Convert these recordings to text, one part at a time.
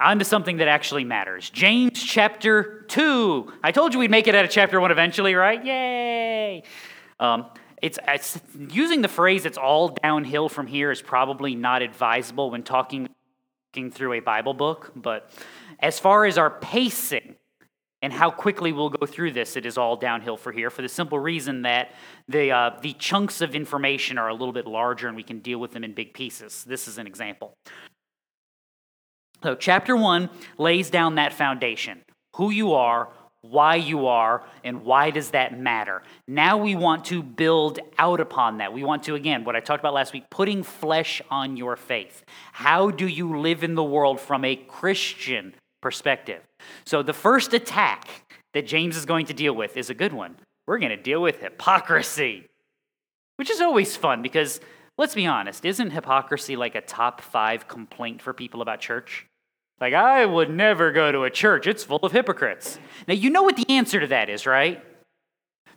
on to something that actually matters. James chapter 2. I told you we'd make it out of chapter 1 eventually, right? Yay! Um, it's, it's, using the phrase "it's all downhill from here" is probably not advisable when talking through a Bible book. But as far as our pacing and how quickly we'll go through this, it is all downhill for here. For the simple reason that the uh, the chunks of information are a little bit larger, and we can deal with them in big pieces. This is an example. So, chapter one lays down that foundation: who you are, why you are and why does that matter. Now we want to build out upon that. We want to, again, what I talked about last week, putting flesh on your faith. How do you live in the world from a Christian perspective? So the first attack that James is going to deal with is a good one. We're going to deal with hypocrisy, which is always fun because, let's be honest, isn't hypocrisy like a top five complaint for people about church? Like, I would never go to a church, it's full of hypocrites. Now, you know what the answer to that is, right?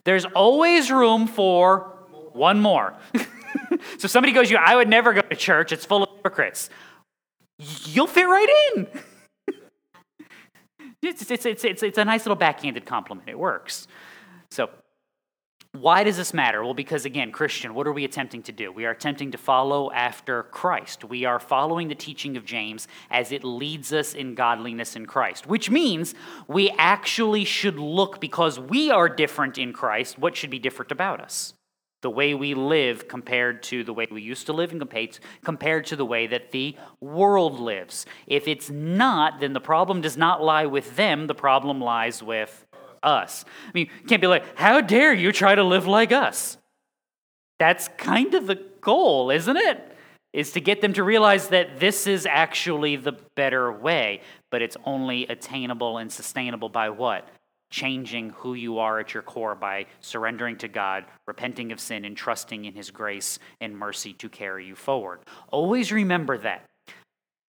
There's always room for one more. so somebody goes, you, I would never go to church, it's full of hypocrites. You'll fit right in. it's, it's, it's, it's, it's a nice little backhanded compliment. It works. So why does this matter? Well, because again, Christian, what are we attempting to do? We are attempting to follow after Christ. We are following the teaching of James as it leads us in godliness in Christ, which means we actually should look, because we are different in Christ, what should be different about us? The way we live compared to the way we used to live and compared to the way that the world lives. If it's not, then the problem does not lie with them, the problem lies with us. I mean, you can't be like, how dare you try to live like us? That's kind of the goal, isn't it? Is to get them to realize that this is actually the better way, but it's only attainable and sustainable by what? Changing who you are at your core by surrendering to God, repenting of sin, and trusting in His grace and mercy to carry you forward. Always remember that.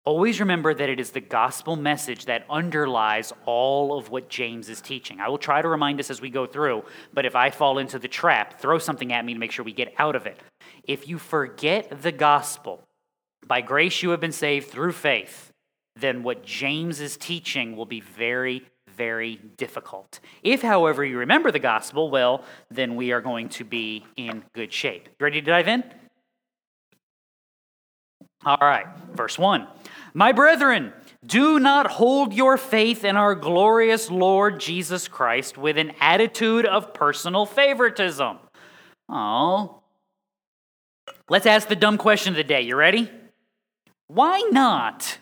Always remember that it is the gospel message that underlies all of what James is teaching. I will try to remind us as we go through, but if I fall into the trap, throw something at me to make sure we get out of it. If you forget the gospel, by grace you have been saved through faith, then what James is teaching will be very, very difficult. If, however, you remember the gospel, well, then we are going to be in good shape. Ready to dive in? All right, verse 1. My brethren, do not hold your faith in our glorious Lord Jesus Christ with an attitude of personal favoritism. Oh. Let's ask the dumb question of the day. You ready? Why not?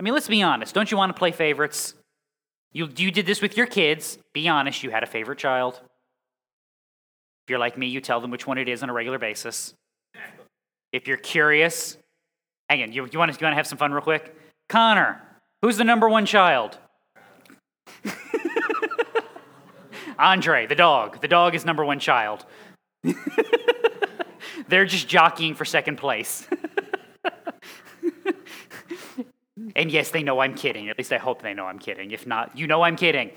I mean, let's be honest. Don't you want to play favorites? You, you did this with your kids. Be honest, you had a favorite child. If you're like me, you tell them which one it is on a regular basis. If you're curious, Hang on, you, you, want to, you want to have some fun real quick? Connor, who's the number one child? Andre, the dog. The dog is number one child. They're just jockeying for second place. and yes, they know I'm kidding. At least I hope they know I'm kidding. If not, you know I'm kidding.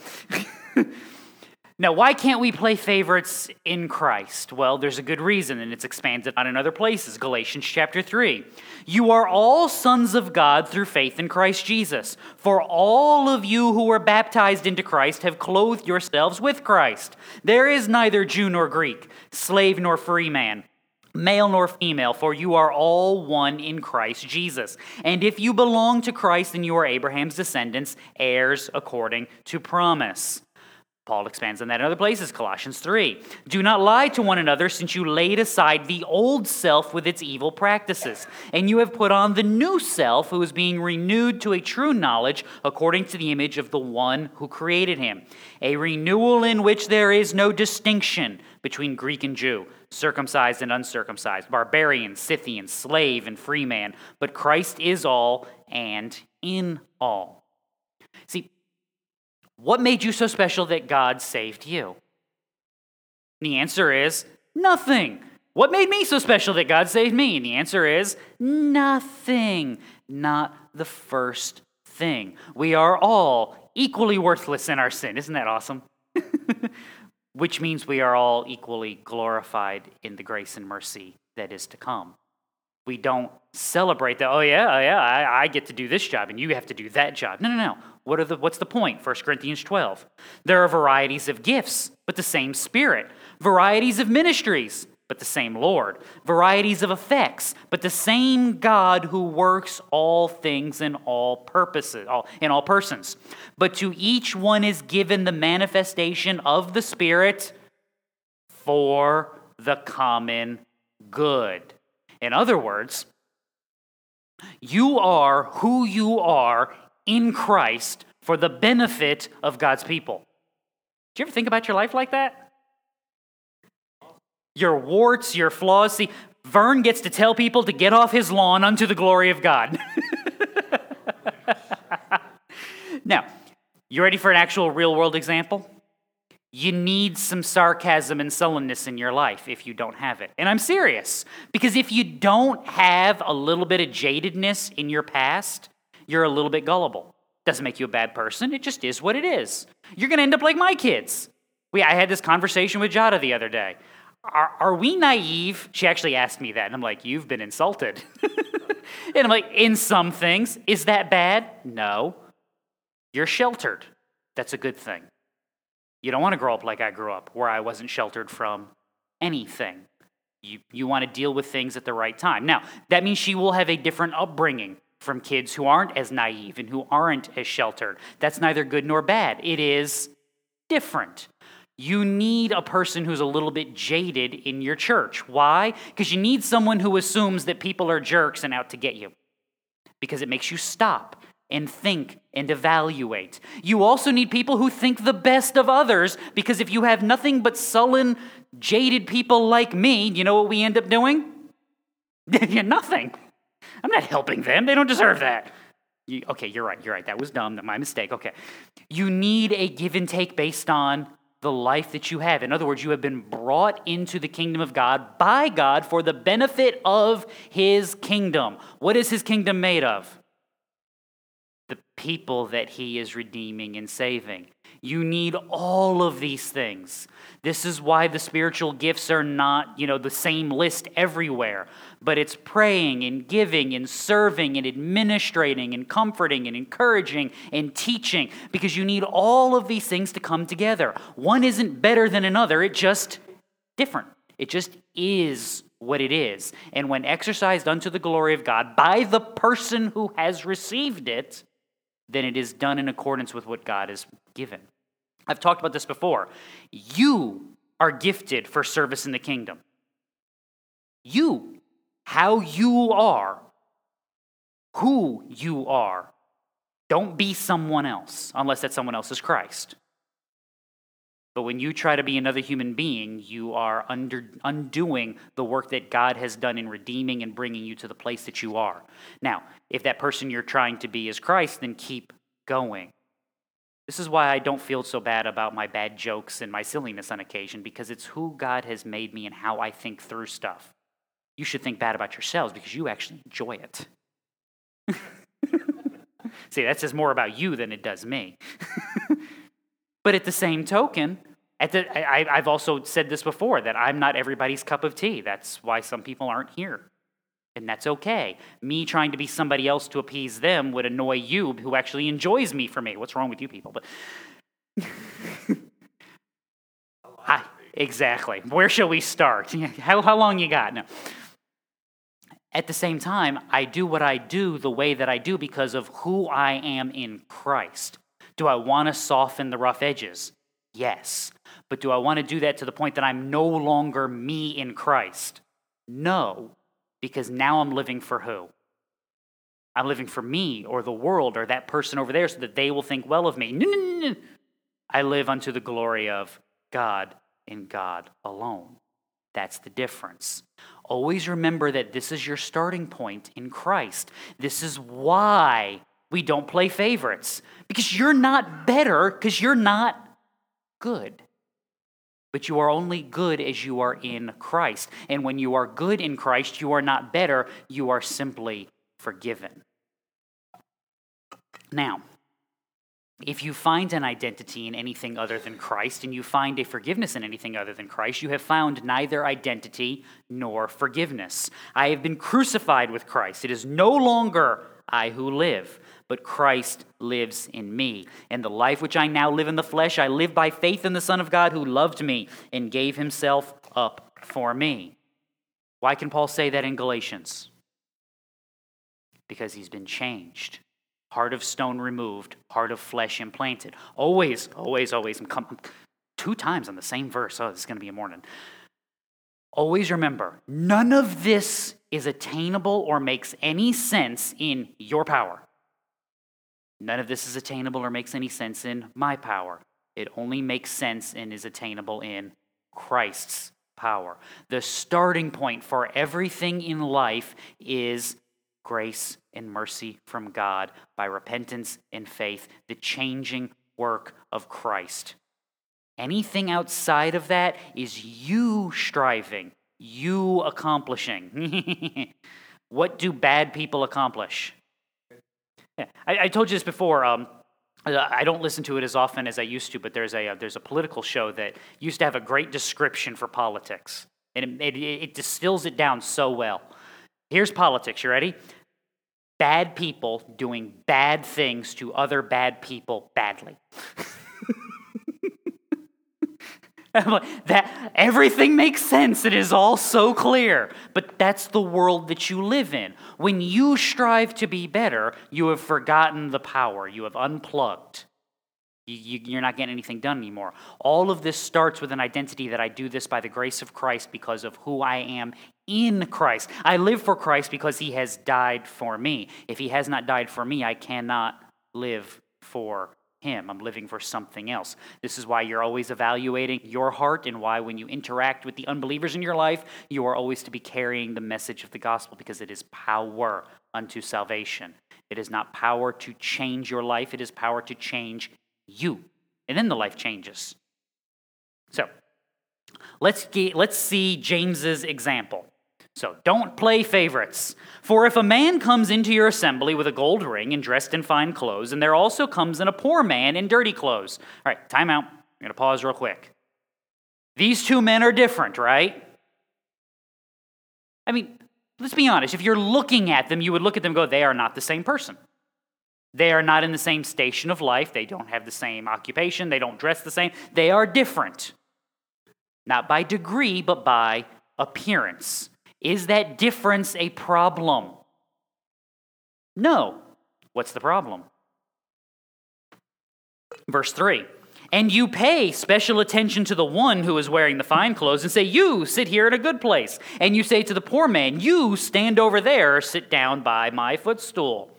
Now, why can't we play favorites in Christ? Well, there's a good reason, and it's expanded on in other places. Galatians chapter 3. You are all sons of God through faith in Christ Jesus. For all of you who were baptized into Christ have clothed yourselves with Christ. There is neither Jew nor Greek, slave nor free man male nor female, for you are all one in Christ Jesus. And if you belong to Christ, then you are Abraham's descendants, heirs according to promise. Paul expands on that in other places, Colossians 3. Do not lie to one another, since you laid aside the old self with its evil practices, and you have put on the new self, who is being renewed to a true knowledge according to the image of the one who created him. A renewal in which there is no distinction between Greek and Jew, circumcised and uncircumcised, barbarian, Scythian, slave and free man, but Christ is all and in all. What made you so special that God saved you? And the answer is nothing. What made me so special that God saved me? And the answer is nothing. Not the first thing. We are all equally worthless in our sin. Isn't that awesome? Which means we are all equally glorified in the grace and mercy that is to come. We don't celebrate that, oh, yeah, oh, yeah, I, I get to do this job and you have to do that job. No, no, no. What are the, what's the point? 1 Corinthians 12. There are varieties of gifts, but the same Spirit. Varieties of ministries, but the same Lord. Varieties of effects, but the same God who works all things in all purposes, all, in all persons. But to each one is given the manifestation of the Spirit for the common good. In other words, you are who you are in Christ for the benefit of God's people. Do you ever think about your life like that? Your warts, your flaws. See, Vern gets to tell people to get off his lawn unto the glory of God. now, you ready for an actual real world example? You need some sarcasm and sullenness in your life if you don't have it. And I'm serious, because if you don't have a little bit of jadedness in your past, you're a little bit gullible. Doesn't make you a bad person, it just is what it is. You're going to end up like my kids. We, I had this conversation with Jada the other day. Are, are we naive? She actually asked me that, and I'm like, You've been insulted. and I'm like, In some things, is that bad? No. You're sheltered. That's a good thing. You don't want to grow up like I grew up, where I wasn't sheltered from anything. You, you want to deal with things at the right time. Now, that means she will have a different upbringing from kids who aren't as naive and who aren't as sheltered. That's neither good nor bad. It is different. You need a person who's a little bit jaded in your church. Why? Because you need someone who assumes that people are jerks and out to get you. Because it makes you stop and think and evaluate. You also need people who think the best of others because if you have nothing but sullen, jaded people like me, you know what we end up doing? nothing. I'm not helping them. They don't deserve that. You, okay, you're right. You're right. That was dumb. My mistake. Okay. You need a give and take based on the life that you have. In other words, you have been brought into the kingdom of God by God for the benefit of his kingdom. What is his kingdom made of? The people that he is redeeming and saving. You need all of these things. This is why the spiritual gifts are not, you know, the same list everywhere, but it's praying and giving and serving and administrating and comforting and encouraging and teaching because you need all of these things to come together. One isn't better than another, it just different. It just is what it is. And when exercised unto the glory of God by the person who has received it, then it is done in accordance with what God has given. I've talked about this before. You are gifted for service in the kingdom. You, how you are, who you are. Don't be someone else unless that someone else is Christ. But when you try to be another human being, you are under, undoing the work that God has done in redeeming and bringing you to the place that you are. Now, if that person you're trying to be is Christ, then keep going. This is why I don't feel so bad about my bad jokes and my silliness on occasion, because it's who God has made me and how I think through stuff. You should think bad about yourselves because you actually enjoy it. See, that says more about you than it does me. But at the same token, at the, I, I've also said this before that I'm not everybody's cup of tea. That's why some people aren't here. And that's okay. Me trying to be somebody else to appease them would annoy you, who actually enjoys me for me. What's wrong with you people? But I, exactly. Where shall we start? how, how long you got? No. At the same time, I do what I do the way that I do because of who I am in Christ. Do I want to soften the rough edges? Yes. But do I want to do that to the point that I'm no longer me in Christ? No, because now I'm living for who? I'm living for me or the world or that person over there so that they will think well of me. No, no, no, no. I live unto the glory of God and God alone. That's the difference. Always remember that this is your starting point in Christ. This is why we don't play favorites because you're not better because you're not good. But you are only good as you are in Christ. And when you are good in Christ, you are not better, you are simply forgiven. Now, if you find an identity in anything other than Christ and you find a forgiveness in anything other than Christ, you have found neither identity nor forgiveness. I have been crucified with Christ. It is no longer I who live, but Christ lives in me. And the life which I now live in the flesh, I live by faith in the Son of God who loved me and gave himself up for me. Why can Paul say that in Galatians? Because he's been changed heart of stone removed, heart of flesh implanted. Always, always, always. I'm, com- two times on the same verse. Oh, this is going to be a morning. Always remember, none of this is attainable or makes any sense in your power. None of this is attainable or makes any sense in my power. It only makes sense and is attainable in Christ's power. The starting point for everything in life is grace and mercy from God by repentance and faith, the changing work of Christ. Anything outside of that is you striving, you accomplishing. what do bad people accomplish? Yeah, I, I told you this before. Um, I don't listen to it as often as I used to, but there's a, uh, there's a political show that used to have a great description for politics, and it, it, it distills it down so well. Here's politics. You ready? Bad people doing bad things to other bad people badly. that everything makes sense. It is all so clear. But that's the world that you live in. When you strive to be better, you have forgotten the power. You have unplugged. You, are not getting anything done anymore. All of this starts with an identity that I do this by the grace of Christ because of who I am in Christ. I live for Christ because he has died for me. If he has not died for me, I cannot live for him. I'm living for something else. This is why you're always evaluating your heart and why when you interact with the unbelievers in your life, you are always to be carrying the message of the gospel because it is power unto salvation. It is not power to change your life, it is power to change you. And then the life changes. So, let's, get, let's see James's example. So, don't play favorites. For if a man comes into your assembly with a gold ring and dressed in fine clothes, and there also comes in a poor man in dirty clothes. All right, time out. I'm going to pause real quick. These two men are different, right? I mean, let's be honest. If you're looking at them, you would look at them and go, they are not the same person. They are not in the same station of life. They don't have the same occupation. They don't dress the same. They are different. Not by degree, but by appearance. Is that difference a problem? No. What's the problem? Verse 3 And you pay special attention to the one who is wearing the fine clothes and say, You sit here in a good place. And you say to the poor man, You stand over there, sit down by my footstool.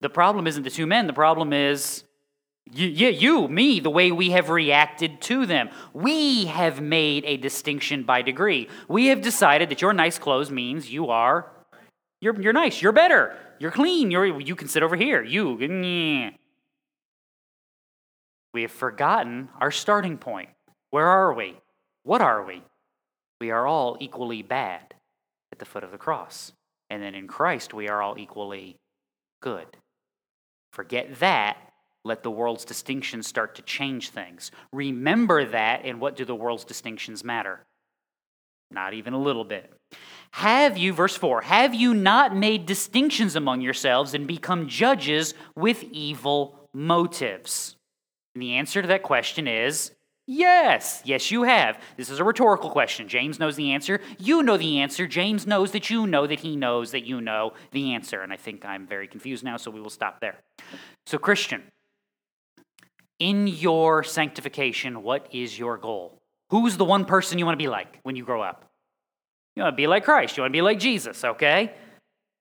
The problem isn't the two men, the problem is you, you, me, the way we have reacted to them. We have made a distinction by degree. We have decided that your nice clothes means you are, you're, you're nice, you're better, you're clean, you're, you can sit over here. You, we have forgotten our starting point. Where are we? What are we? We are all equally bad at the foot of the cross. And then in Christ, we are all equally good. Forget that. Let the world's distinctions start to change things. Remember that, and what do the world's distinctions matter? Not even a little bit. Have you, verse 4, have you not made distinctions among yourselves and become judges with evil motives? And the answer to that question is Yes, yes, you have. This is a rhetorical question. James knows the answer. You know the answer. James knows that you know that he knows that you know the answer. And I think I'm very confused now, so we will stop there. So, Christian, in your sanctification, what is your goal? Who's the one person you want to be like when you grow up? You want to be like Christ. You want to be like Jesus, okay?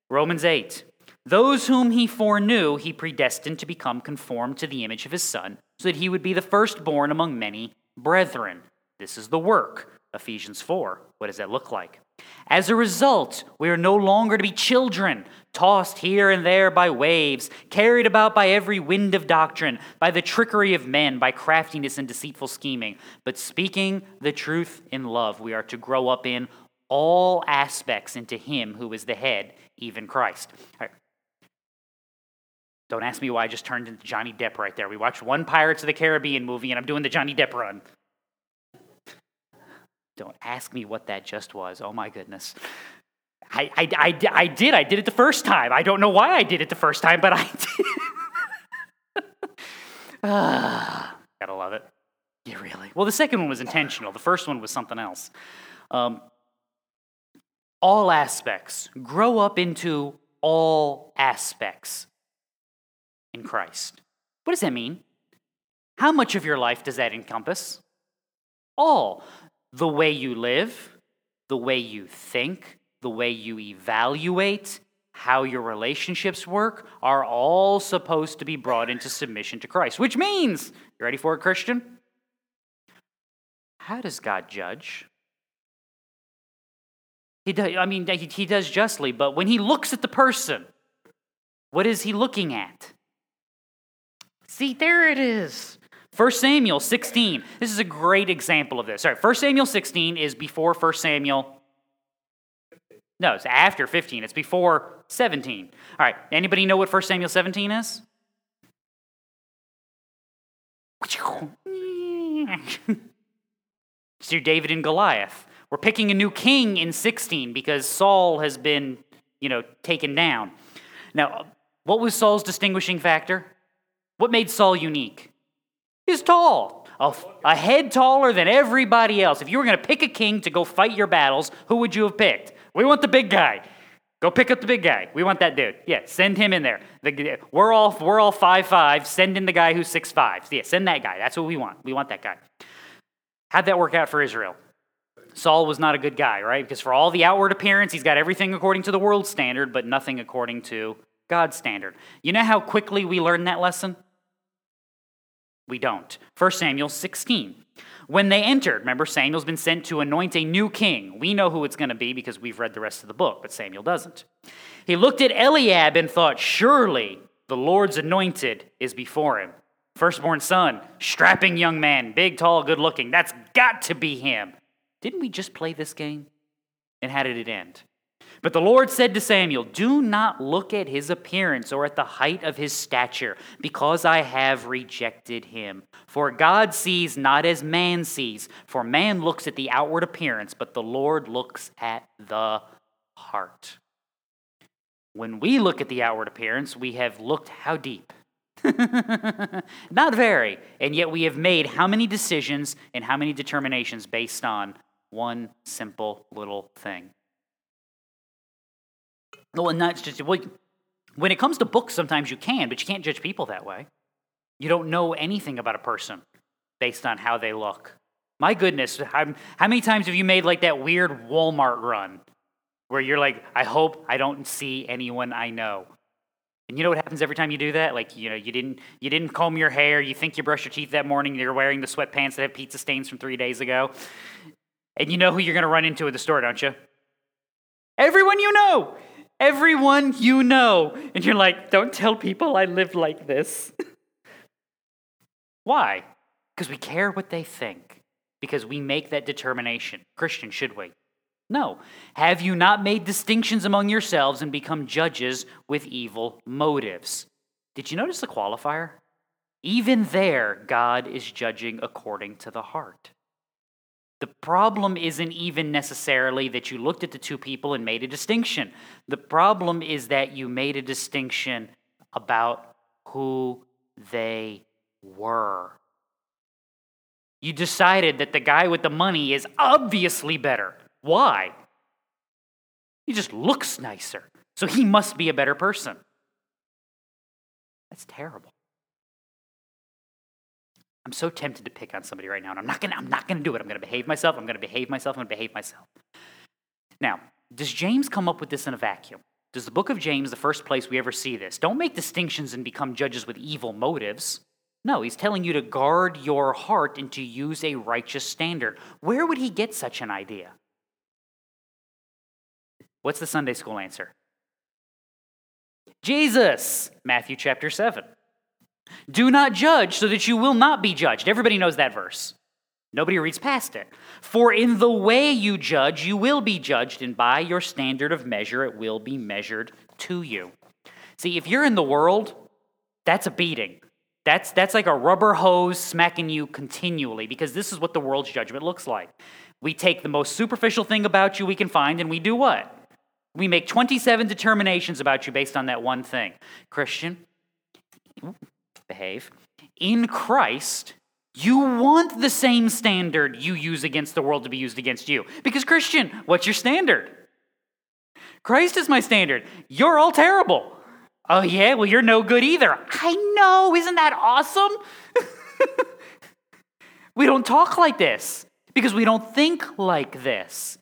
Romans 8. Those whom he foreknew, he predestined to become conformed to the image of his Son, so that he would be the firstborn among many brethren. This is the work. Ephesians 4. What does that look like? As a result, we are no longer to be children, tossed here and there by waves, carried about by every wind of doctrine, by the trickery of men, by craftiness and deceitful scheming. But speaking the truth in love, we are to grow up in all aspects into Him who is the head, even Christ. Don't ask me why I just turned into Johnny Depp right there. We watched one Pirates of the Caribbean movie and I'm doing the Johnny Depp run. Don't ask me what that just was. Oh my goodness. I, I, I, I did. I did it the first time. I don't know why I did it the first time, but I did. gotta love it. Yeah, really. Well, the second one was intentional. The first one was something else. Um, all aspects. Grow up into all aspects in Christ. What does that mean? How much of your life does that encompass? All. The way you live, the way you think, the way you evaluate, how your relationships work are all supposed to be brought into submission to Christ. Which means, you ready for it, Christian? How does God judge? He does, I mean, he does justly, but when he looks at the person, what is he looking at? See, there it is. 1 Samuel 16. This is a great example of this. All right, 1 Samuel 16 is before 1 Samuel. No, it's after 15. It's before 17. All right, anybody know what 1 Samuel 17 is? your David and Goliath. We're picking a new king in 16 because Saul has been, you know, taken down. Now, what was Saul's distinguishing factor? What made Saul unique? He's tall, a, a head taller than everybody else. If you were going to pick a king to go fight your battles, who would you have picked? We want the big guy. Go pick up the big guy. We want that dude. Yeah, send him in there. The, we're all we're all five five. Send in the guy who's six five. Yeah, send that guy. That's what we want. We want that guy. How'd that work out for Israel? Saul was not a good guy, right? Because for all the outward appearance, he's got everything according to the world standard, but nothing according to God's standard. You know how quickly we learn that lesson? We don't. 1 Samuel 16. When they entered, remember, Samuel's been sent to anoint a new king. We know who it's going to be because we've read the rest of the book, but Samuel doesn't. He looked at Eliab and thought, Surely the Lord's anointed is before him. Firstborn son, strapping young man, big, tall, good looking. That's got to be him. Didn't we just play this game? And how did it end? But the Lord said to Samuel, Do not look at his appearance or at the height of his stature, because I have rejected him. For God sees not as man sees, for man looks at the outward appearance, but the Lord looks at the heart. When we look at the outward appearance, we have looked how deep? Not very. And yet we have made how many decisions and how many determinations based on one simple little thing. Well, and that's just well, when it comes to books, sometimes you can, but you can't judge people that way. You don't know anything about a person based on how they look. My goodness, how, how many times have you made like that weird Walmart run where you're like, I hope I don't see anyone I know? And you know what happens every time you do that? Like, you know, you didn't you didn't comb your hair, you think you brushed your teeth that morning, you're wearing the sweatpants that have pizza stains from three days ago. And you know who you're going to run into at the store, don't you? Everyone you know. Everyone you know. And you're like, don't tell people I live like this. Why? Because we care what they think. Because we make that determination. Christian, should we? No. Have you not made distinctions among yourselves and become judges with evil motives? Did you notice the qualifier? Even there, God is judging according to the heart. The problem isn't even necessarily that you looked at the two people and made a distinction. The problem is that you made a distinction about who they were. You decided that the guy with the money is obviously better. Why? He just looks nicer, so he must be a better person. That's terrible. I'm so tempted to pick on somebody right now, and I'm not gonna, I'm not gonna do it. I'm gonna behave myself, I'm gonna behave myself, I'm gonna behave myself. Now, does James come up with this in a vacuum? Does the book of James, the first place we ever see this, don't make distinctions and become judges with evil motives. No, he's telling you to guard your heart and to use a righteous standard. Where would he get such an idea? What's the Sunday school answer? Jesus, Matthew chapter 7. Do not judge so that you will not be judged. Everybody knows that verse. Nobody reads past it. For in the way you judge, you will be judged, and by your standard of measure, it will be measured to you. See, if you're in the world, that's a beating. That's, that's like a rubber hose smacking you continually because this is what the world's judgment looks like. We take the most superficial thing about you we can find and we do what? We make 27 determinations about you based on that one thing. Christian, behave. In Christ, you want the same standard you use against the world to be used against you. Because, Christian, what's your standard? Christ is my standard. You're all terrible. Oh, yeah? Well, you're no good either. I know. Isn't that awesome? we don't talk like this because we don't think like this.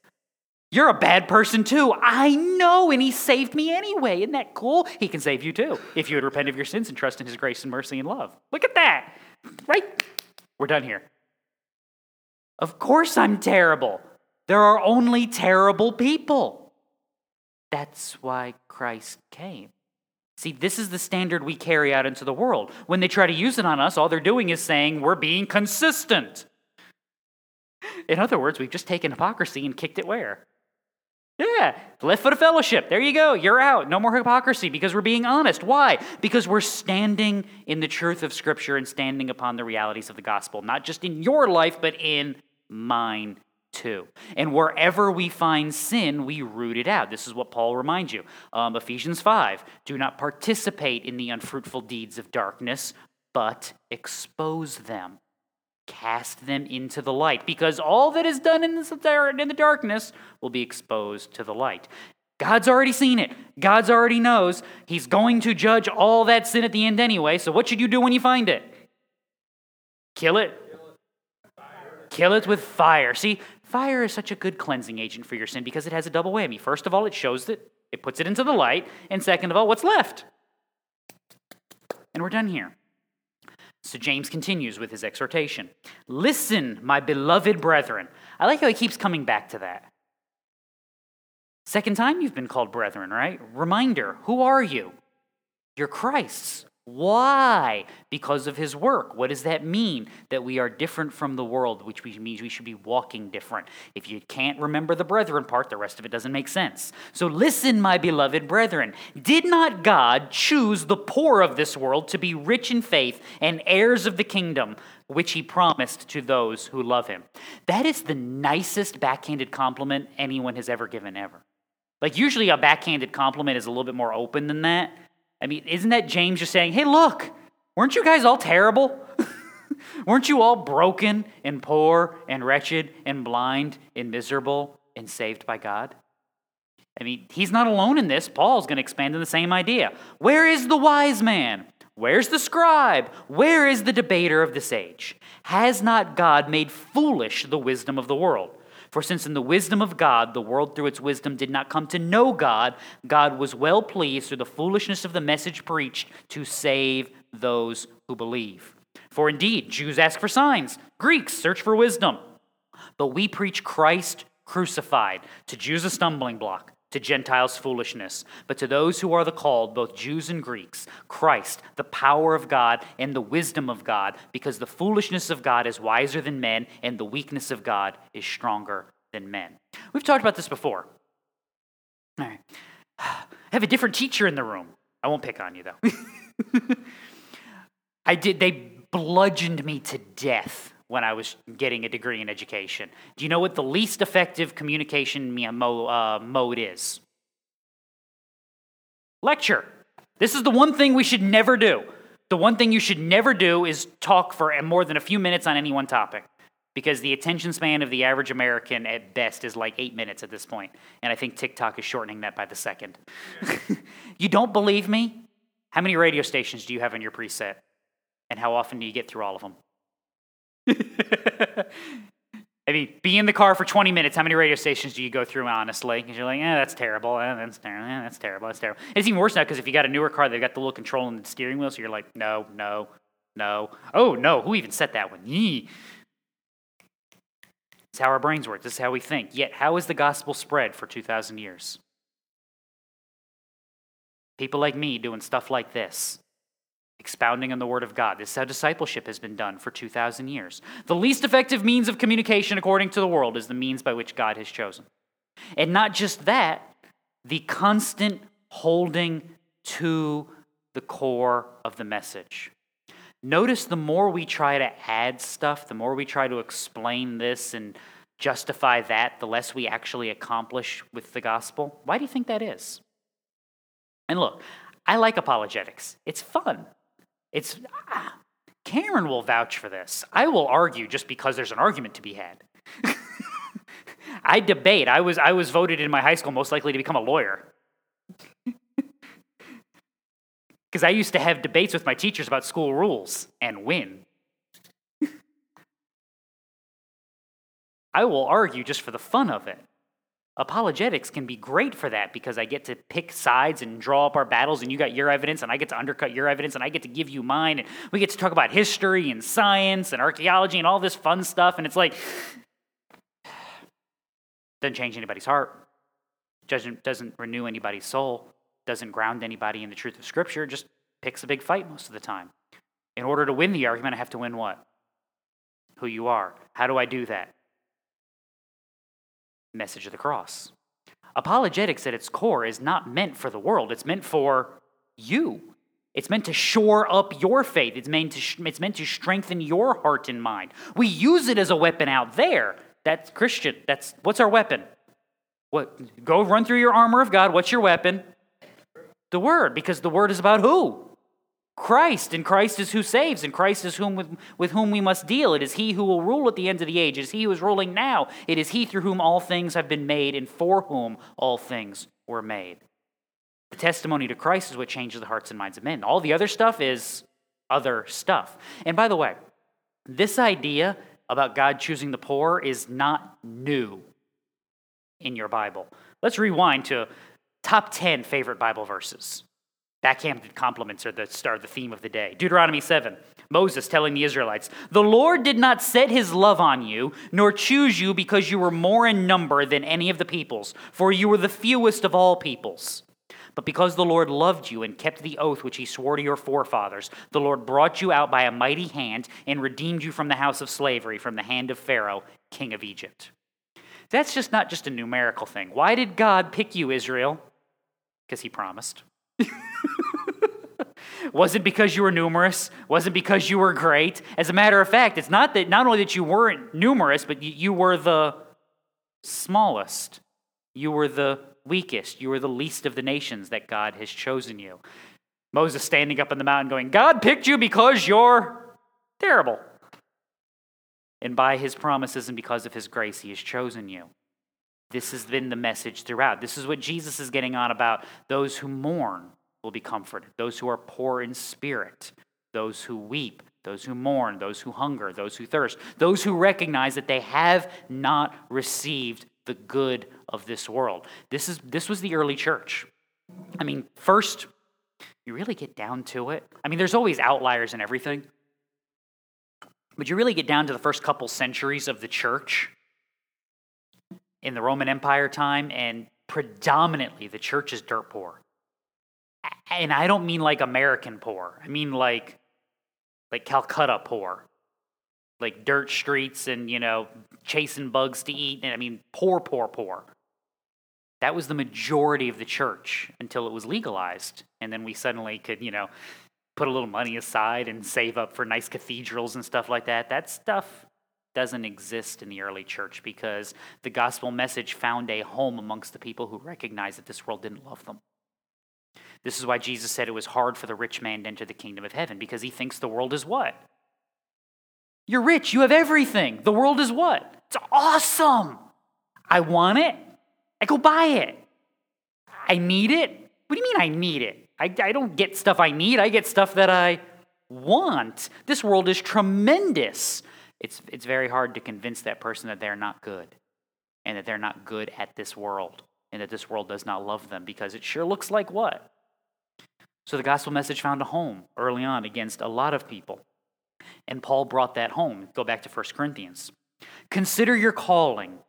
You're a bad person too. I know, and he saved me anyway. Isn't that cool? He can save you too if you would repent of your sins and trust in his grace and mercy and love. Look at that. Right? We're done here. Of course, I'm terrible. There are only terrible people. That's why Christ came. See, this is the standard we carry out into the world. When they try to use it on us, all they're doing is saying we're being consistent. In other words, we've just taken hypocrisy and kicked it where? Yeah, left foot of fellowship. There you go. You're out. No more hypocrisy because we're being honest. Why? Because we're standing in the truth of Scripture and standing upon the realities of the gospel, not just in your life, but in mine too. And wherever we find sin, we root it out. This is what Paul reminds you. Um, Ephesians 5 Do not participate in the unfruitful deeds of darkness, but expose them cast them into the light, because all that is done in the darkness will be exposed to the light. God's already seen it. God's already knows. He's going to judge all that sin at the end anyway. So, what should you do when you find it? Kill it. Kill it with fire. See, fire is such a good cleansing agent for your sin because it has a double whammy. First of all, it shows it, it puts it into the light. And second of all, what's left? And we're done here. So James continues with his exhortation Listen, my beloved brethren. I like how he keeps coming back to that. Second time you've been called brethren, right? Reminder who are you? You're Christ's. Why? Because of his work. What does that mean? That we are different from the world, which means we should be walking different. If you can't remember the brethren part, the rest of it doesn't make sense. So listen, my beloved brethren. Did not God choose the poor of this world to be rich in faith and heirs of the kingdom, which he promised to those who love him? That is the nicest backhanded compliment anyone has ever given, ever. Like, usually a backhanded compliment is a little bit more open than that. I mean, isn't that James just saying, hey, look, weren't you guys all terrible? weren't you all broken and poor and wretched and blind and miserable and saved by God? I mean, he's not alone in this. Paul's going to expand on the same idea. Where is the wise man? Where's the scribe? Where is the debater of this age? Has not God made foolish the wisdom of the world? For since in the wisdom of God, the world through its wisdom did not come to know God, God was well pleased through the foolishness of the message preached to save those who believe. For indeed, Jews ask for signs, Greeks search for wisdom. But we preach Christ crucified, to Jews a stumbling block to Gentiles foolishness, but to those who are the called, both Jews and Greeks, Christ, the power of God and the wisdom of God, because the foolishness of God is wiser than men, and the weakness of God is stronger than men. We've talked about this before. All right. I have a different teacher in the room. I won't pick on you though. I did they bludgeoned me to death when I was getting a degree in education. Do you know what the least effective communication uh, mode is? Lecture. This is the one thing we should never do. The one thing you should never do is talk for more than a few minutes on any one topic because the attention span of the average American at best is like eight minutes at this point. And I think TikTok is shortening that by the second. you don't believe me? How many radio stations do you have in your preset? And how often do you get through all of them? I mean, be in the car for 20 minutes. How many radio stations do you go through, honestly? Because you're like, eh, that's terrible. Eh, that's terrible. Eh, that's terrible. That's terrible. It's even worse now because if you got a newer car, they've got the little control in the steering wheel. So you're like, no, no, no. Oh, no. Who even set that one? Yee. It's how our brains work. This is how we think. Yet, how has the gospel spread for 2,000 years? People like me doing stuff like this expounding on the Word of God. This is how discipleship has been done for 2,000 years. The least effective means of communication, according to the world, is the means by which God has chosen. And not just that, the constant holding to the core of the message. Notice the more we try to add stuff, the more we try to explain this and justify that, the less we actually accomplish with the gospel. Why do you think that is? And look, I like apologetics. It's fun. It's ah, Cameron will vouch for this. I will argue just because there's an argument to be had. I debate. I was I was voted in my high school most likely to become a lawyer. Because I used to have debates with my teachers about school rules and win. I will argue just for the fun of it. Apologetics can be great for that because I get to pick sides and draw up our battles, and you got your evidence, and I get to undercut your evidence, and I get to give you mine, and we get to talk about history and science and archaeology and all this fun stuff. And it's like, doesn't change anybody's heart, doesn't, doesn't renew anybody's soul, doesn't ground anybody in the truth of Scripture, just picks a big fight most of the time. In order to win the argument, I have to win what? Who you are. How do I do that? Message of the cross. Apologetics at its core is not meant for the world, it's meant for you. It's meant to shore up your faith. It's meant to, it's meant to strengthen your heart and mind. We use it as a weapon out there. That's Christian. That's what's our weapon? What go run through your armor of God. What's your weapon? The word, because the word is about who? Christ, and Christ is who saves, and Christ is whom with, with whom we must deal. It is He who will rule at the end of the age. It is He who is ruling now. It is He through whom all things have been made, and for whom all things were made. The testimony to Christ is what changes the hearts and minds of men. All the other stuff is other stuff. And by the way, this idea about God choosing the poor is not new in your Bible. Let's rewind to top 10 favorite Bible verses. Backhanded compliments are the, are the theme of the day. Deuteronomy 7, Moses telling the Israelites, The Lord did not set his love on you, nor choose you because you were more in number than any of the peoples, for you were the fewest of all peoples. But because the Lord loved you and kept the oath which he swore to your forefathers, the Lord brought you out by a mighty hand and redeemed you from the house of slavery, from the hand of Pharaoh, king of Egypt. That's just not just a numerical thing. Why did God pick you, Israel? Because he promised. was it because you were numerous? Was it because you were great? As a matter of fact, it's not that not only that you weren't numerous, but you were the smallest. You were the weakest. You were the least of the nations that God has chosen you. Moses standing up on the mountain going, God picked you because you're terrible. And by his promises and because of his grace, he has chosen you. This has been the message throughout. This is what Jesus is getting on about. Those who mourn will be comforted, those who are poor in spirit, those who weep, those who mourn, those who hunger, those who thirst, those who recognize that they have not received the good of this world. This, is, this was the early church. I mean, first, you really get down to it. I mean, there's always outliers in everything. But you really get down to the first couple centuries of the church in the Roman Empire time, and predominantly the church is dirt poor. And I don't mean like American poor. I mean like like Calcutta poor. Like dirt streets and, you know, chasing bugs to eat. And I mean poor, poor, poor. That was the majority of the church until it was legalized. And then we suddenly could, you know, put a little money aside and save up for nice cathedrals and stuff like that. That stuff doesn't exist in the early church because the gospel message found a home amongst the people who recognized that this world didn't love them. This is why Jesus said it was hard for the rich man to enter the kingdom of heaven because he thinks the world is what? You're rich, you have everything. The world is what? It's awesome. I want it. I go buy it. I need it. What do you mean I need it? I, I don't get stuff I need, I get stuff that I want. This world is tremendous it's, it's very hard to convince that person that they're not good and that they're not good at this world and that this world does not love them because it sure looks like what? So the gospel message found a home early on against a lot of people. And Paul brought that home. Go back to 1 Corinthians. Consider your calling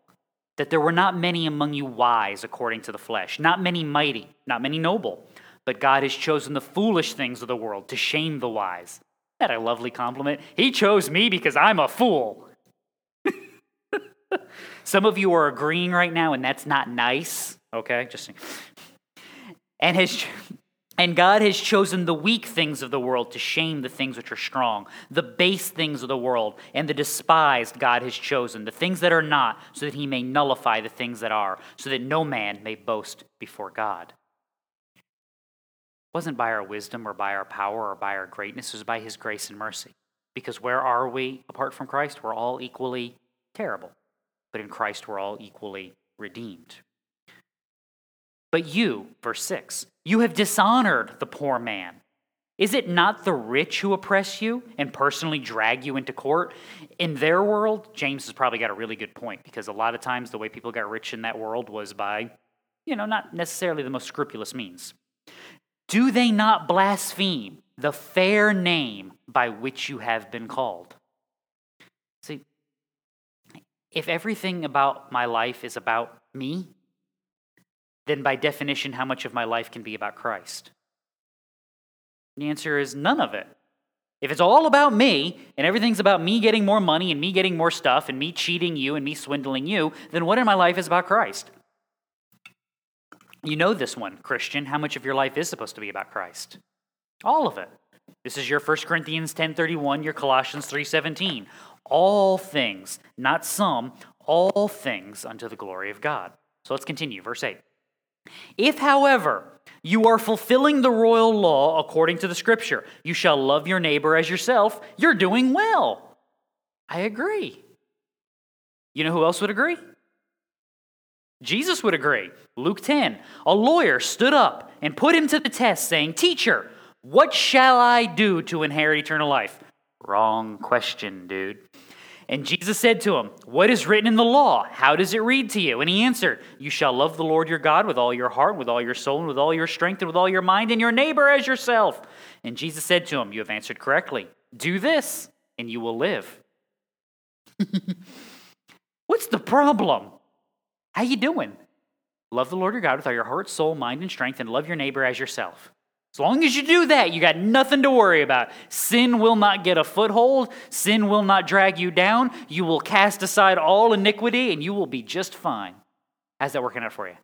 that there were not many among you wise according to the flesh, not many mighty, not many noble, but God has chosen the foolish things of the world to shame the wise. That a lovely compliment. He chose me because I'm a fool. Some of you are agreeing right now, and that's not nice. Okay, just and has And God has chosen the weak things of the world to shame the things which are strong, the base things of the world, and the despised God has chosen, the things that are not, so that he may nullify the things that are, so that no man may boast before God. Wasn't by our wisdom or by our power or by our greatness, it was by his grace and mercy. Because where are we apart from Christ? We're all equally terrible. But in Christ, we're all equally redeemed. But you, verse 6, you have dishonored the poor man. Is it not the rich who oppress you and personally drag you into court? In their world, James has probably got a really good point because a lot of times the way people got rich in that world was by, you know, not necessarily the most scrupulous means. Do they not blaspheme the fair name by which you have been called? See, if everything about my life is about me, then by definition, how much of my life can be about Christ? The answer is none of it. If it's all about me and everything's about me getting more money and me getting more stuff and me cheating you and me swindling you, then what in my life is about Christ? You know this one, Christian, how much of your life is supposed to be about Christ? All of it. This is your 1 Corinthians 10:31, your Colossians 3:17. All things, not some, all things unto the glory of God. So let's continue verse 8. If, however, you are fulfilling the royal law according to the scripture, you shall love your neighbor as yourself, you're doing well. I agree. You know who else would agree? Jesus would agree. Luke 10. A lawyer stood up and put him to the test, saying, Teacher, what shall I do to inherit eternal life? Wrong question, dude. And Jesus said to him, What is written in the law? How does it read to you? And he answered, You shall love the Lord your God with all your heart, with all your soul, and with all your strength, and with all your mind, and your neighbor as yourself. And Jesus said to him, You have answered correctly. Do this, and you will live. What's the problem? How you doing? Love the Lord your God with all your heart, soul, mind, and strength, and love your neighbor as yourself. As long as you do that, you got nothing to worry about. Sin will not get a foothold. Sin will not drag you down. You will cast aside all iniquity and you will be just fine. How's that working out for you?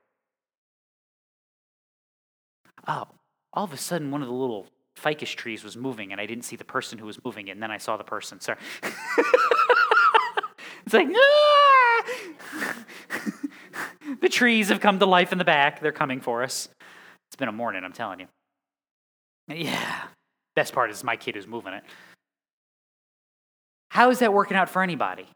Oh, all of a sudden, one of the little ficus trees was moving and I didn't see the person who was moving it, and then I saw the person. Sorry. it's like, ah! the trees have come to life in the back. They're coming for us. It's been a morning, I'm telling you. Yeah. Best part is my kid who's moving it. How is that working out for anybody?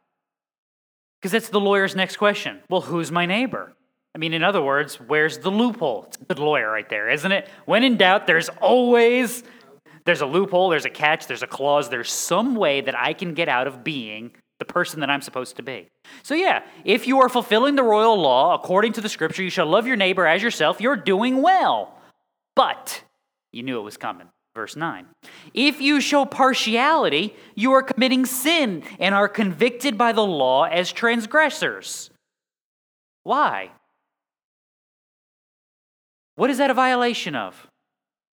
Because that's the lawyer's next question. Well, who's my neighbor? I mean, in other words, where's the loophole? It's a good lawyer right there, isn't it? When in doubt, there's always there's a loophole, there's a catch, there's a clause, there's some way that I can get out of being the person that I'm supposed to be. So yeah, if you are fulfilling the royal law according to the scripture, you shall love your neighbor as yourself, you're doing well. But you knew it was coming. Verse 9. If you show partiality, you are committing sin and are convicted by the law as transgressors. Why? What is that a violation of?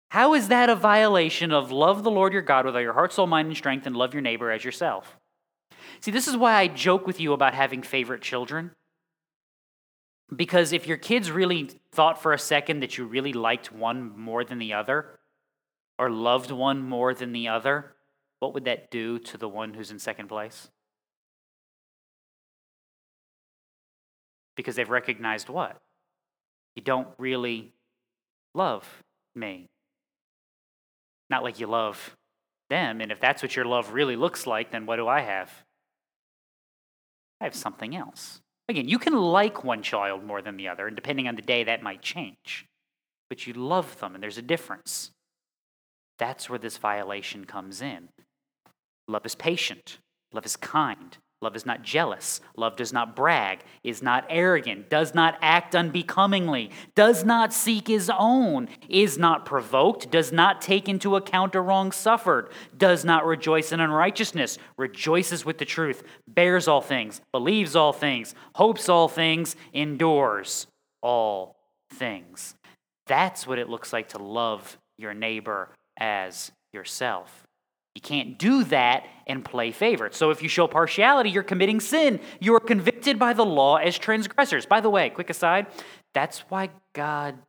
How is that a violation of love the Lord your God with all your heart, soul, mind, and strength, and love your neighbor as yourself? See, this is why I joke with you about having favorite children. Because if your kids really thought for a second that you really liked one more than the other, or loved one more than the other, what would that do to the one who's in second place? Because they've recognized what? You don't really love me. Not like you love them. And if that's what your love really looks like, then what do I have? I have something else. Again, you can like one child more than the other, and depending on the day, that might change. But you love them, and there's a difference. That's where this violation comes in. Love is patient, love is kind, Love is not jealous. Love does not brag, is not arrogant, does not act unbecomingly, does not seek his own, is not provoked, does not take into account a wrong suffered, does not rejoice in unrighteousness, rejoices with the truth, bears all things, believes all things, hopes all things, endures all things. That's what it looks like to love your neighbor as yourself. You can't do that and play favorites. So if you show partiality, you're committing sin. You are convicted by the law as transgressors. By the way, quick aside, that's why God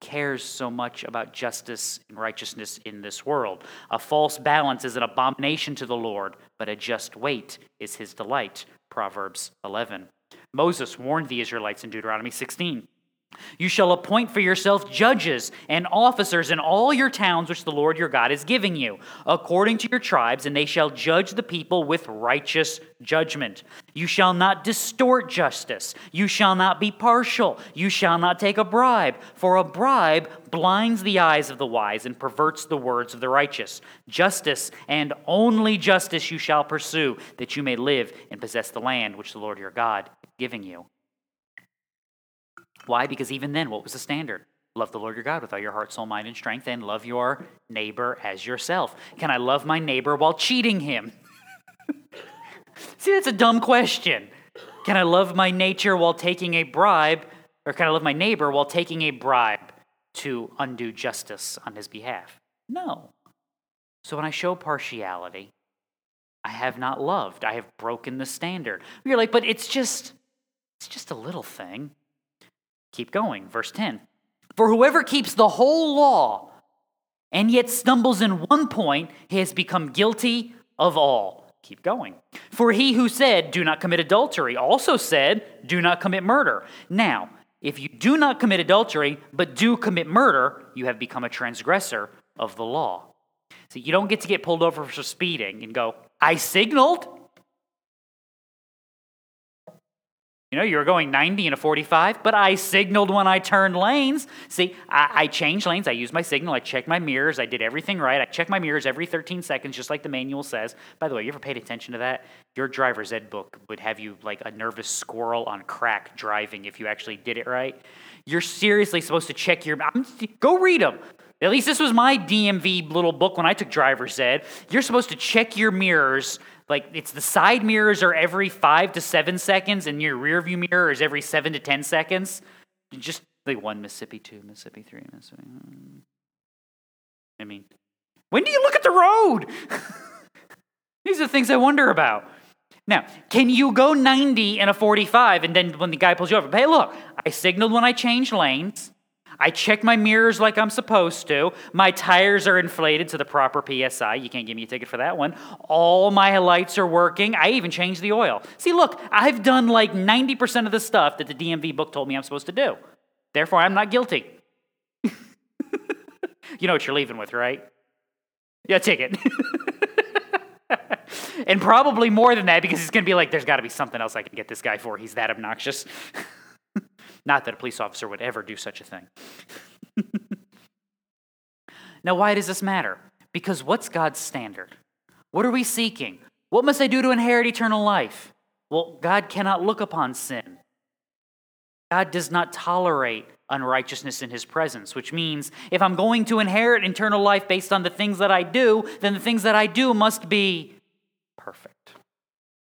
cares so much about justice and righteousness in this world. A false balance is an abomination to the Lord, but a just weight is his delight. Proverbs 11. Moses warned the Israelites in Deuteronomy 16. You shall appoint for yourself judges and officers in all your towns which the Lord your God is giving you, according to your tribes, and they shall judge the people with righteous judgment. You shall not distort justice. You shall not be partial. You shall not take a bribe, for a bribe blinds the eyes of the wise and perverts the words of the righteous. Justice and only justice you shall pursue, that you may live and possess the land which the Lord your God is giving you. Why? Because even then, what was the standard? Love the Lord your God with all your heart, soul, mind, and strength, and love your neighbor as yourself. Can I love my neighbor while cheating him? See, that's a dumb question. Can I love my nature while taking a bribe, or can I love my neighbor while taking a bribe to undo justice on his behalf? No. So when I show partiality, I have not loved. I have broken the standard. You're like, but it's just, it's just a little thing. Keep going. Verse 10. For whoever keeps the whole law and yet stumbles in one point, he has become guilty of all. Keep going. For he who said, Do not commit adultery, also said, Do not commit murder. Now, if you do not commit adultery, but do commit murder, you have become a transgressor of the law. See, you don't get to get pulled over for speeding and go, I signaled. You know, you were going 90 and a 45, but I signaled when I turned lanes. See, I, I, changed lanes. I used my signal. I checked my mirrors. I did everything right. I check my mirrors every 13 seconds, just like the manual says. By the way, you ever paid attention to that? Your driver's ed book would have you like a nervous squirrel on crack driving if you actually did it right. You're seriously supposed to check your. I'm, go read them. At least this was my DMV little book when I took driver's ed. You're supposed to check your mirrors like it's the side mirrors are every five to seven seconds, and your rear view mirror is every seven to ten seconds. Just like one Mississippi, two Mississippi, three Mississippi. I mean, when do you look at the road? These are things I wonder about. Now, can you go 90 in a 45 and then when the guy pulls you over, hey, look, I signaled when I changed lanes. I check my mirrors like I'm supposed to. My tires are inflated to the proper PSI. You can't give me a ticket for that one. All my lights are working. I even changed the oil. See, look, I've done like 90% of the stuff that the DMV book told me I'm supposed to do. Therefore, I'm not guilty. you know what you're leaving with, right? Yeah, ticket. and probably more than that because it's going to be like, there's got to be something else I can get this guy for. He's that obnoxious. Not that a police officer would ever do such a thing. now, why does this matter? Because what's God's standard? What are we seeking? What must I do to inherit eternal life? Well, God cannot look upon sin. God does not tolerate unrighteousness in his presence, which means if I'm going to inherit eternal life based on the things that I do, then the things that I do must be perfect.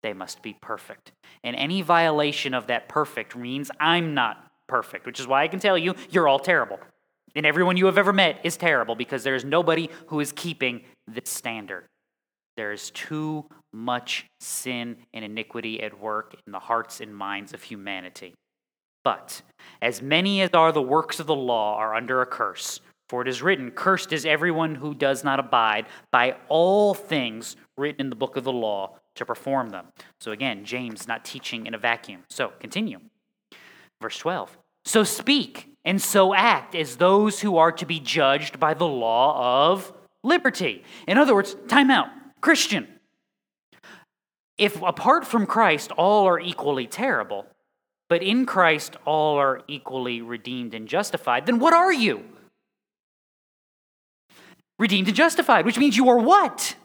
They must be perfect. And any violation of that perfect means I'm not perfect, which is why I can tell you, you're all terrible. And everyone you have ever met is terrible because there is nobody who is keeping this standard. There is too much sin and iniquity at work in the hearts and minds of humanity. But as many as are the works of the law are under a curse, for it is written, Cursed is everyone who does not abide by all things written in the book of the law to perform them. So again, James not teaching in a vacuum. So continue. Verse 12. So speak and so act as those who are to be judged by the law of liberty. In other words, time out. Christian. If apart from Christ all are equally terrible, but in Christ all are equally redeemed and justified, then what are you? Redeemed and justified, which means you are what?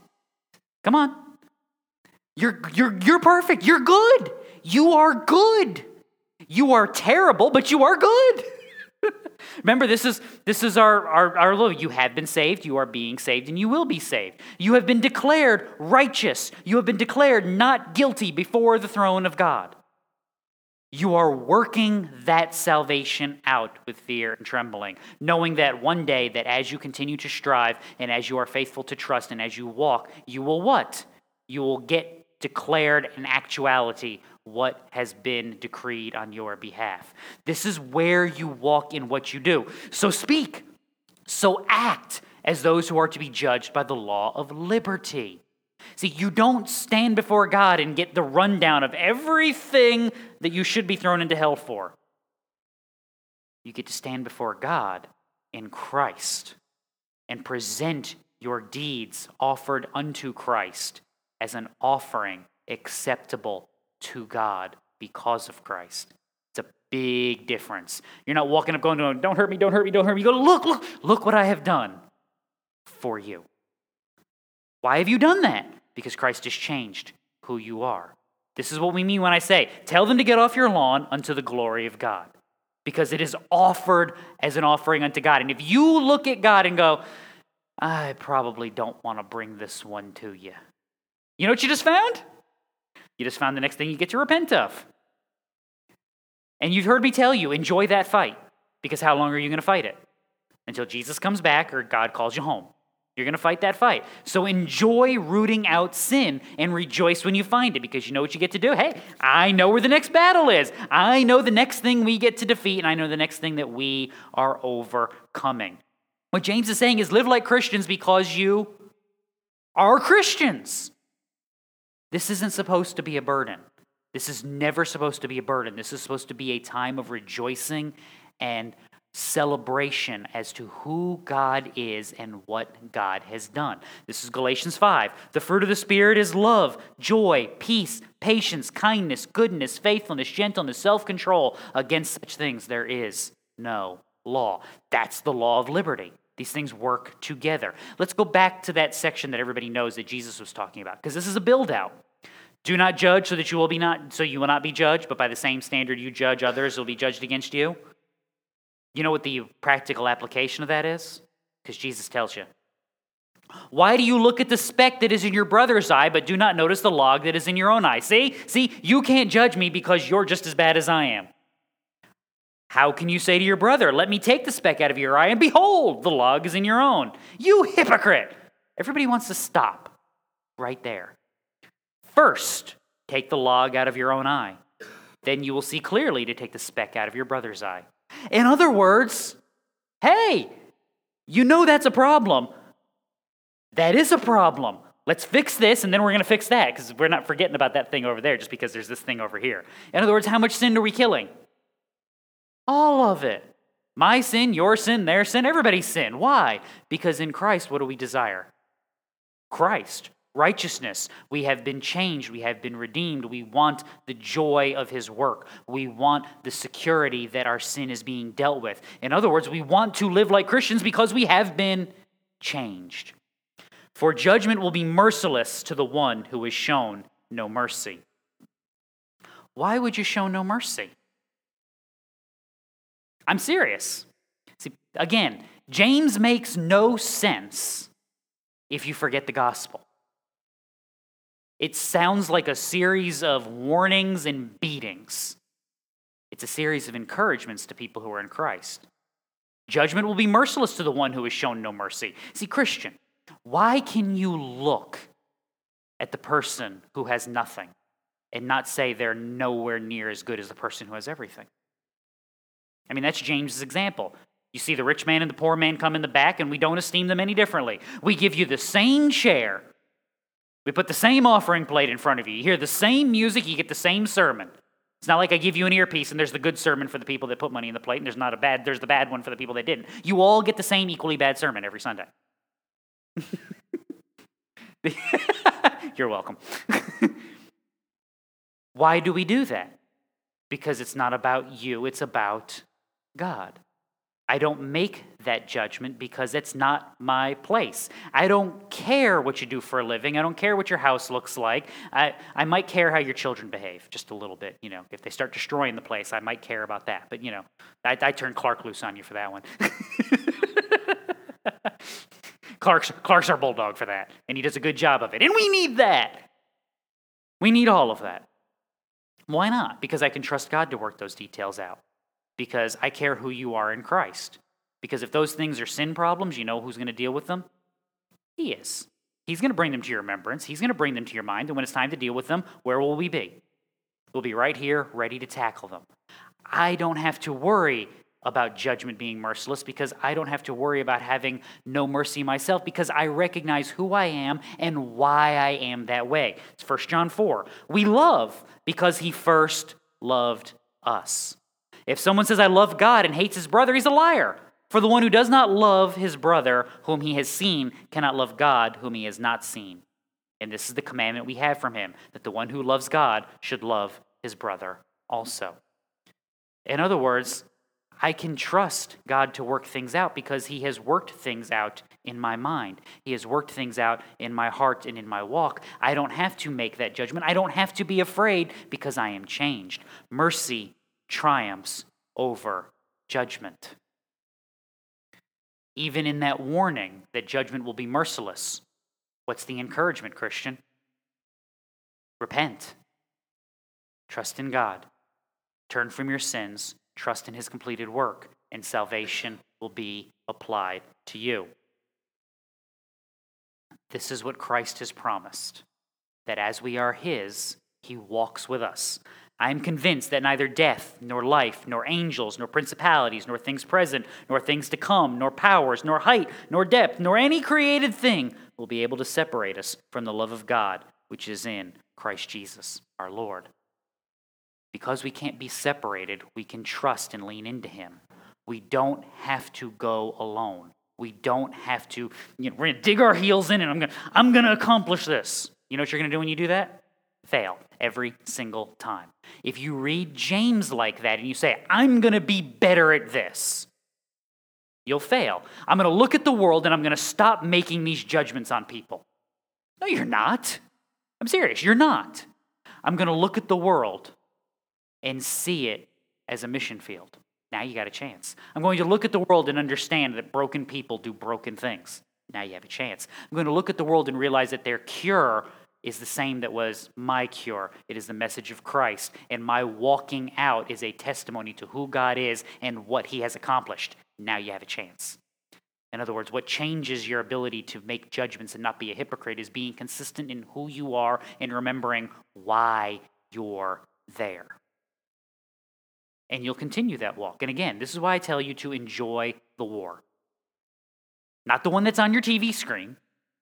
Come on. You're, you're, you're perfect. You're good. You are good. You are terrible, but you are good. Remember, this is this is our, our, our law. You have been saved, you are being saved, and you will be saved. You have been declared righteous. You have been declared not guilty before the throne of God. You are working that salvation out with fear and trembling, knowing that one day that as you continue to strive and as you are faithful to trust and as you walk, you will what? You will get declared in actuality what has been decreed on your behalf. This is where you walk in what you do. So speak, so act as those who are to be judged by the law of liberty. See, you don't stand before God and get the rundown of everything that you should be thrown into hell for. You get to stand before God in Christ and present your deeds offered unto Christ as an offering acceptable to God because of Christ. It's a big difference. You're not walking up going, don't hurt me, don't hurt me, don't hurt me. You go, look, look, look what I have done for you. Why have you done that? Because Christ has changed who you are. This is what we mean when I say, tell them to get off your lawn unto the glory of God. Because it is offered as an offering unto God. And if you look at God and go, I probably don't want to bring this one to you. You know what you just found? You just found the next thing you get to repent of. And you've heard me tell you, enjoy that fight. Because how long are you going to fight it? Until Jesus comes back or God calls you home. You're going to fight that fight. So enjoy rooting out sin and rejoice when you find it because you know what you get to do. Hey, I know where the next battle is. I know the next thing we get to defeat, and I know the next thing that we are overcoming. What James is saying is live like Christians because you are Christians. This isn't supposed to be a burden. This is never supposed to be a burden. This is supposed to be a time of rejoicing and celebration as to who God is and what God has done. This is Galatians 5. The fruit of the Spirit is love, joy, peace, patience, kindness, goodness, faithfulness, gentleness, self control. Against such things there is no law. That's the law of liberty. These things work together. Let's go back to that section that everybody knows that Jesus was talking about, because this is a build out. Do not judge so that you will be not so you will not be judged, but by the same standard you judge others will be judged against you. You know what the practical application of that is? Because Jesus tells you. Why do you look at the speck that is in your brother's eye, but do not notice the log that is in your own eye? See, see, you can't judge me because you're just as bad as I am. How can you say to your brother, Let me take the speck out of your eye, and behold, the log is in your own? You hypocrite! Everybody wants to stop right there. First, take the log out of your own eye. Then you will see clearly to take the speck out of your brother's eye. In other words, hey, you know that's a problem. That is a problem. Let's fix this, and then we're going to fix that because we're not forgetting about that thing over there just because there's this thing over here. In other words, how much sin are we killing? All of it. My sin, your sin, their sin, everybody's sin. Why? Because in Christ, what do we desire? Christ, righteousness. We have been changed. We have been redeemed. We want the joy of his work. We want the security that our sin is being dealt with. In other words, we want to live like Christians because we have been changed. For judgment will be merciless to the one who is shown no mercy. Why would you show no mercy? I'm serious. See, again, James makes no sense if you forget the gospel. It sounds like a series of warnings and beatings. It's a series of encouragements to people who are in Christ. Judgment will be merciless to the one who has shown no mercy. See, Christian, why can you look at the person who has nothing and not say they're nowhere near as good as the person who has everything? I mean, that's James's example. You see the rich man and the poor man come in the back, and we don't esteem them any differently. We give you the same share. We put the same offering plate in front of you. You hear the same music, you get the same sermon. It's not like I give you an earpiece and there's the good sermon for the people that put money in the plate, and there's not a bad, there's the bad one for the people that didn't. You all get the same equally bad sermon every Sunday. You're welcome. Why do we do that? Because it's not about you, it's about God. I don't make that judgment because it's not my place. I don't care what you do for a living. I don't care what your house looks like. I, I might care how your children behave just a little bit. You know, if they start destroying the place, I might care about that. But, you know, I, I turn Clark loose on you for that one. Clark's, Clark's our bulldog for that, and he does a good job of it. And we need that. We need all of that. Why not? Because I can trust God to work those details out because I care who you are in Christ. Because if those things are sin problems, you know who's going to deal with them? He is. He's going to bring them to your remembrance. He's going to bring them to your mind. And when it's time to deal with them, where will we be? We'll be right here, ready to tackle them. I don't have to worry about judgment being merciless because I don't have to worry about having no mercy myself because I recognize who I am and why I am that way. It's 1 John 4. We love because he first loved us. If someone says, I love God and hates his brother, he's a liar. For the one who does not love his brother whom he has seen cannot love God whom he has not seen. And this is the commandment we have from him that the one who loves God should love his brother also. In other words, I can trust God to work things out because He has worked things out in my mind. He has worked things out in my heart and in my walk. I don't have to make that judgment. I don't have to be afraid because I am changed. Mercy triumphs over judgment. Even in that warning that judgment will be merciless, what's the encouragement, Christian? Repent. Trust in God. Turn from your sins Trust in his completed work, and salvation will be applied to you. This is what Christ has promised that as we are his, he walks with us. I am convinced that neither death, nor life, nor angels, nor principalities, nor things present, nor things to come, nor powers, nor height, nor depth, nor any created thing will be able to separate us from the love of God which is in Christ Jesus our Lord. Because we can't be separated, we can trust and lean into Him. We don't have to go alone. We don't have to, you know, we're going to dig our heels in and I'm going to I'm going to accomplish this. You know what you're going to do when you do that? Fail every single time. If you read James like that and you say, I'm going to be better at this, you'll fail. I'm going to look at the world and I'm going to stop making these judgments on people. No, you're not. I'm serious. You're not. I'm going to look at the world and see it as a mission field. Now you got a chance. I'm going to look at the world and understand that broken people do broken things. Now you have a chance. I'm going to look at the world and realize that their cure is the same that was my cure. It is the message of Christ. And my walking out is a testimony to who God is and what he has accomplished. Now you have a chance. In other words, what changes your ability to make judgments and not be a hypocrite is being consistent in who you are and remembering why you're there and you'll continue that walk. And again, this is why I tell you to enjoy the war. Not the one that's on your TV screen,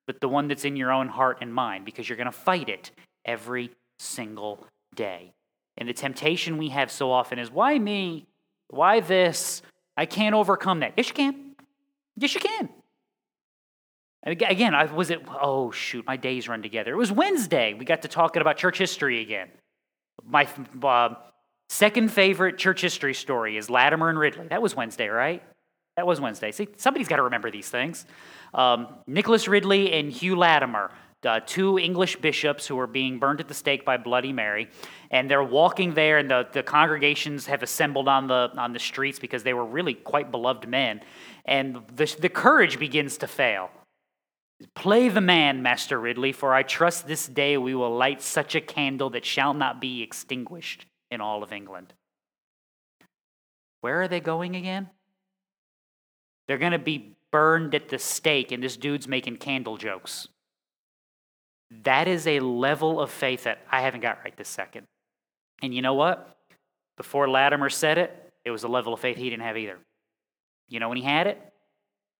but the one that's in your own heart and mind, because you're going to fight it every single day. And the temptation we have so often is why me? Why this? I can't overcome that. Yes, you can. Yes, you can. Again, I was it. Oh shoot, my days run together. It was Wednesday. We got to talking about church history again. My uh, Second favorite church history story is Latimer and Ridley. That was Wednesday, right? That was Wednesday. See, somebody's got to remember these things. Um, Nicholas Ridley and Hugh Latimer, uh, two English bishops who were being burned at the stake by Bloody Mary, and they're walking there, and the, the congregations have assembled on the on the streets because they were really quite beloved men, and the, the courage begins to fail. Play the man, Master Ridley, for I trust this day we will light such a candle that shall not be extinguished in all of England. Where are they going again? They're going to be burned at the stake, and this dude's making candle jokes. That is a level of faith that I haven't got right this second. And you know what? Before Latimer said it, it was a level of faith he didn't have either. You know when he had it?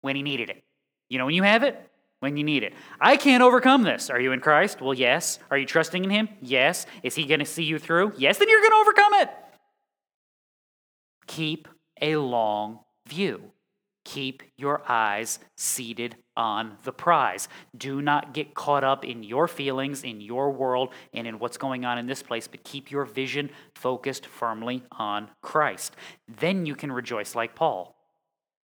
When he needed it. You know when you have it? when you need it. I can't overcome this. Are you in Christ? Well, yes. Are you trusting in Him? Yes. Is He going to see you through? Yes, then you're going to overcome it. Keep a long view. Keep your eyes seated on the prize. Do not get caught up in your feelings, in your world, and in what's going on in this place, but keep your vision focused firmly on Christ. Then you can rejoice like Paul.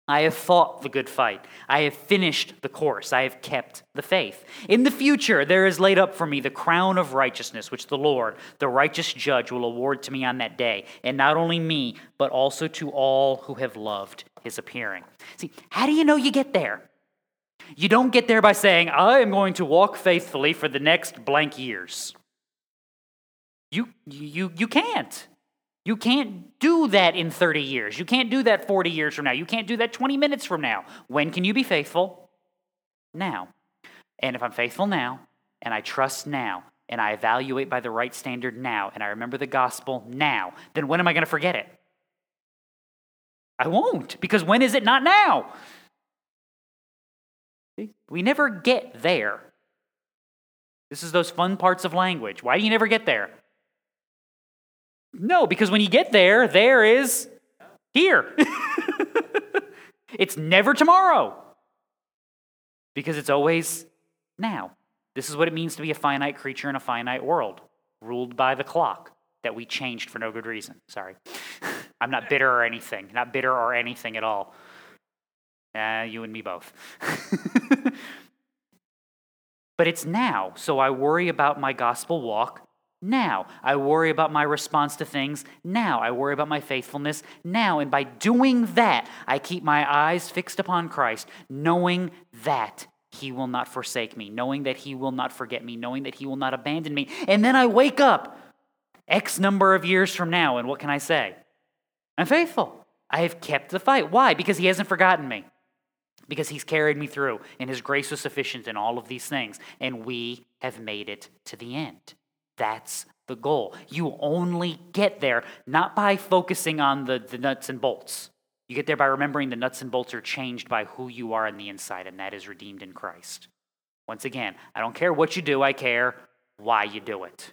I have fought the good fight. I have finished the course. I have kept the faith. In the future, there is laid up for me the crown of righteousness, which the Lord, the righteous judge, will award to me on that day. And not only me, but also to all who have loved his appearing. See, how do you know you get there? You don't get there by saying, I am going to walk faithfully for the next blank years. You, you, you can't. You can't do that in 30 years. You can't do that 40 years from now. You can't do that 20 minutes from now. When can you be faithful? Now. And if I'm faithful now, and I trust now, and I evaluate by the right standard now, and I remember the gospel now, then when am I going to forget it? I won't, because when is it not now? We never get there. This is those fun parts of language. Why do you never get there? No, because when you get there, there is here. it's never tomorrow because it's always now. This is what it means to be a finite creature in a finite world, ruled by the clock that we changed for no good reason. Sorry. I'm not bitter or anything, not bitter or anything at all. Uh, you and me both. but it's now, so I worry about my gospel walk now. I worry about my response to things now. I worry about my faithfulness now. And by doing that, I keep my eyes fixed upon Christ, knowing that he will not forsake me, knowing that He will not forget me, knowing that He will not abandon me. And then I wake up X number of years from now, and what can I say? I'm faithful. I have kept the fight. Why? Because He hasn't forgotten me. Because He's carried me through, and His grace was sufficient in all of these things, and we have made it to the end. That's the goal. You only get there not by focusing on the, the nuts and bolts. You get there by remembering the nuts and bolts are changed by who you are on the inside, and that is redeemed in Christ. Once again, I don't care what you do, I care why you do it.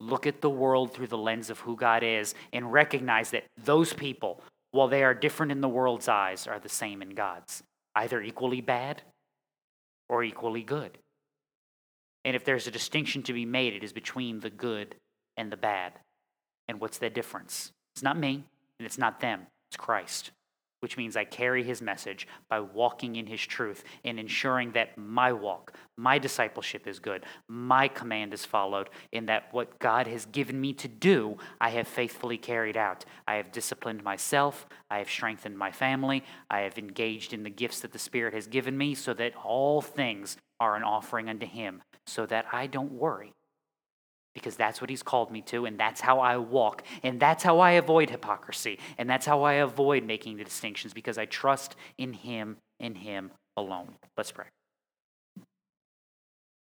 Look at the world through the lens of who God is and recognize that those people, while they are different in the world's eyes, are the same in God's, either equally bad or equally good. And if there's a distinction to be made, it is between the good and the bad. And what's the difference? It's not me, and it's not them. It's Christ, which means I carry his message by walking in his truth and ensuring that my walk, my discipleship is good, my command is followed, and that what God has given me to do, I have faithfully carried out. I have disciplined myself, I have strengthened my family, I have engaged in the gifts that the Spirit has given me, so that all things are an offering unto him, so that I don't worry because that's what he's called me to, and that's how I walk, and that's how I avoid hypocrisy, and that's how I avoid making the distinctions because I trust in him, in him alone. Let's pray.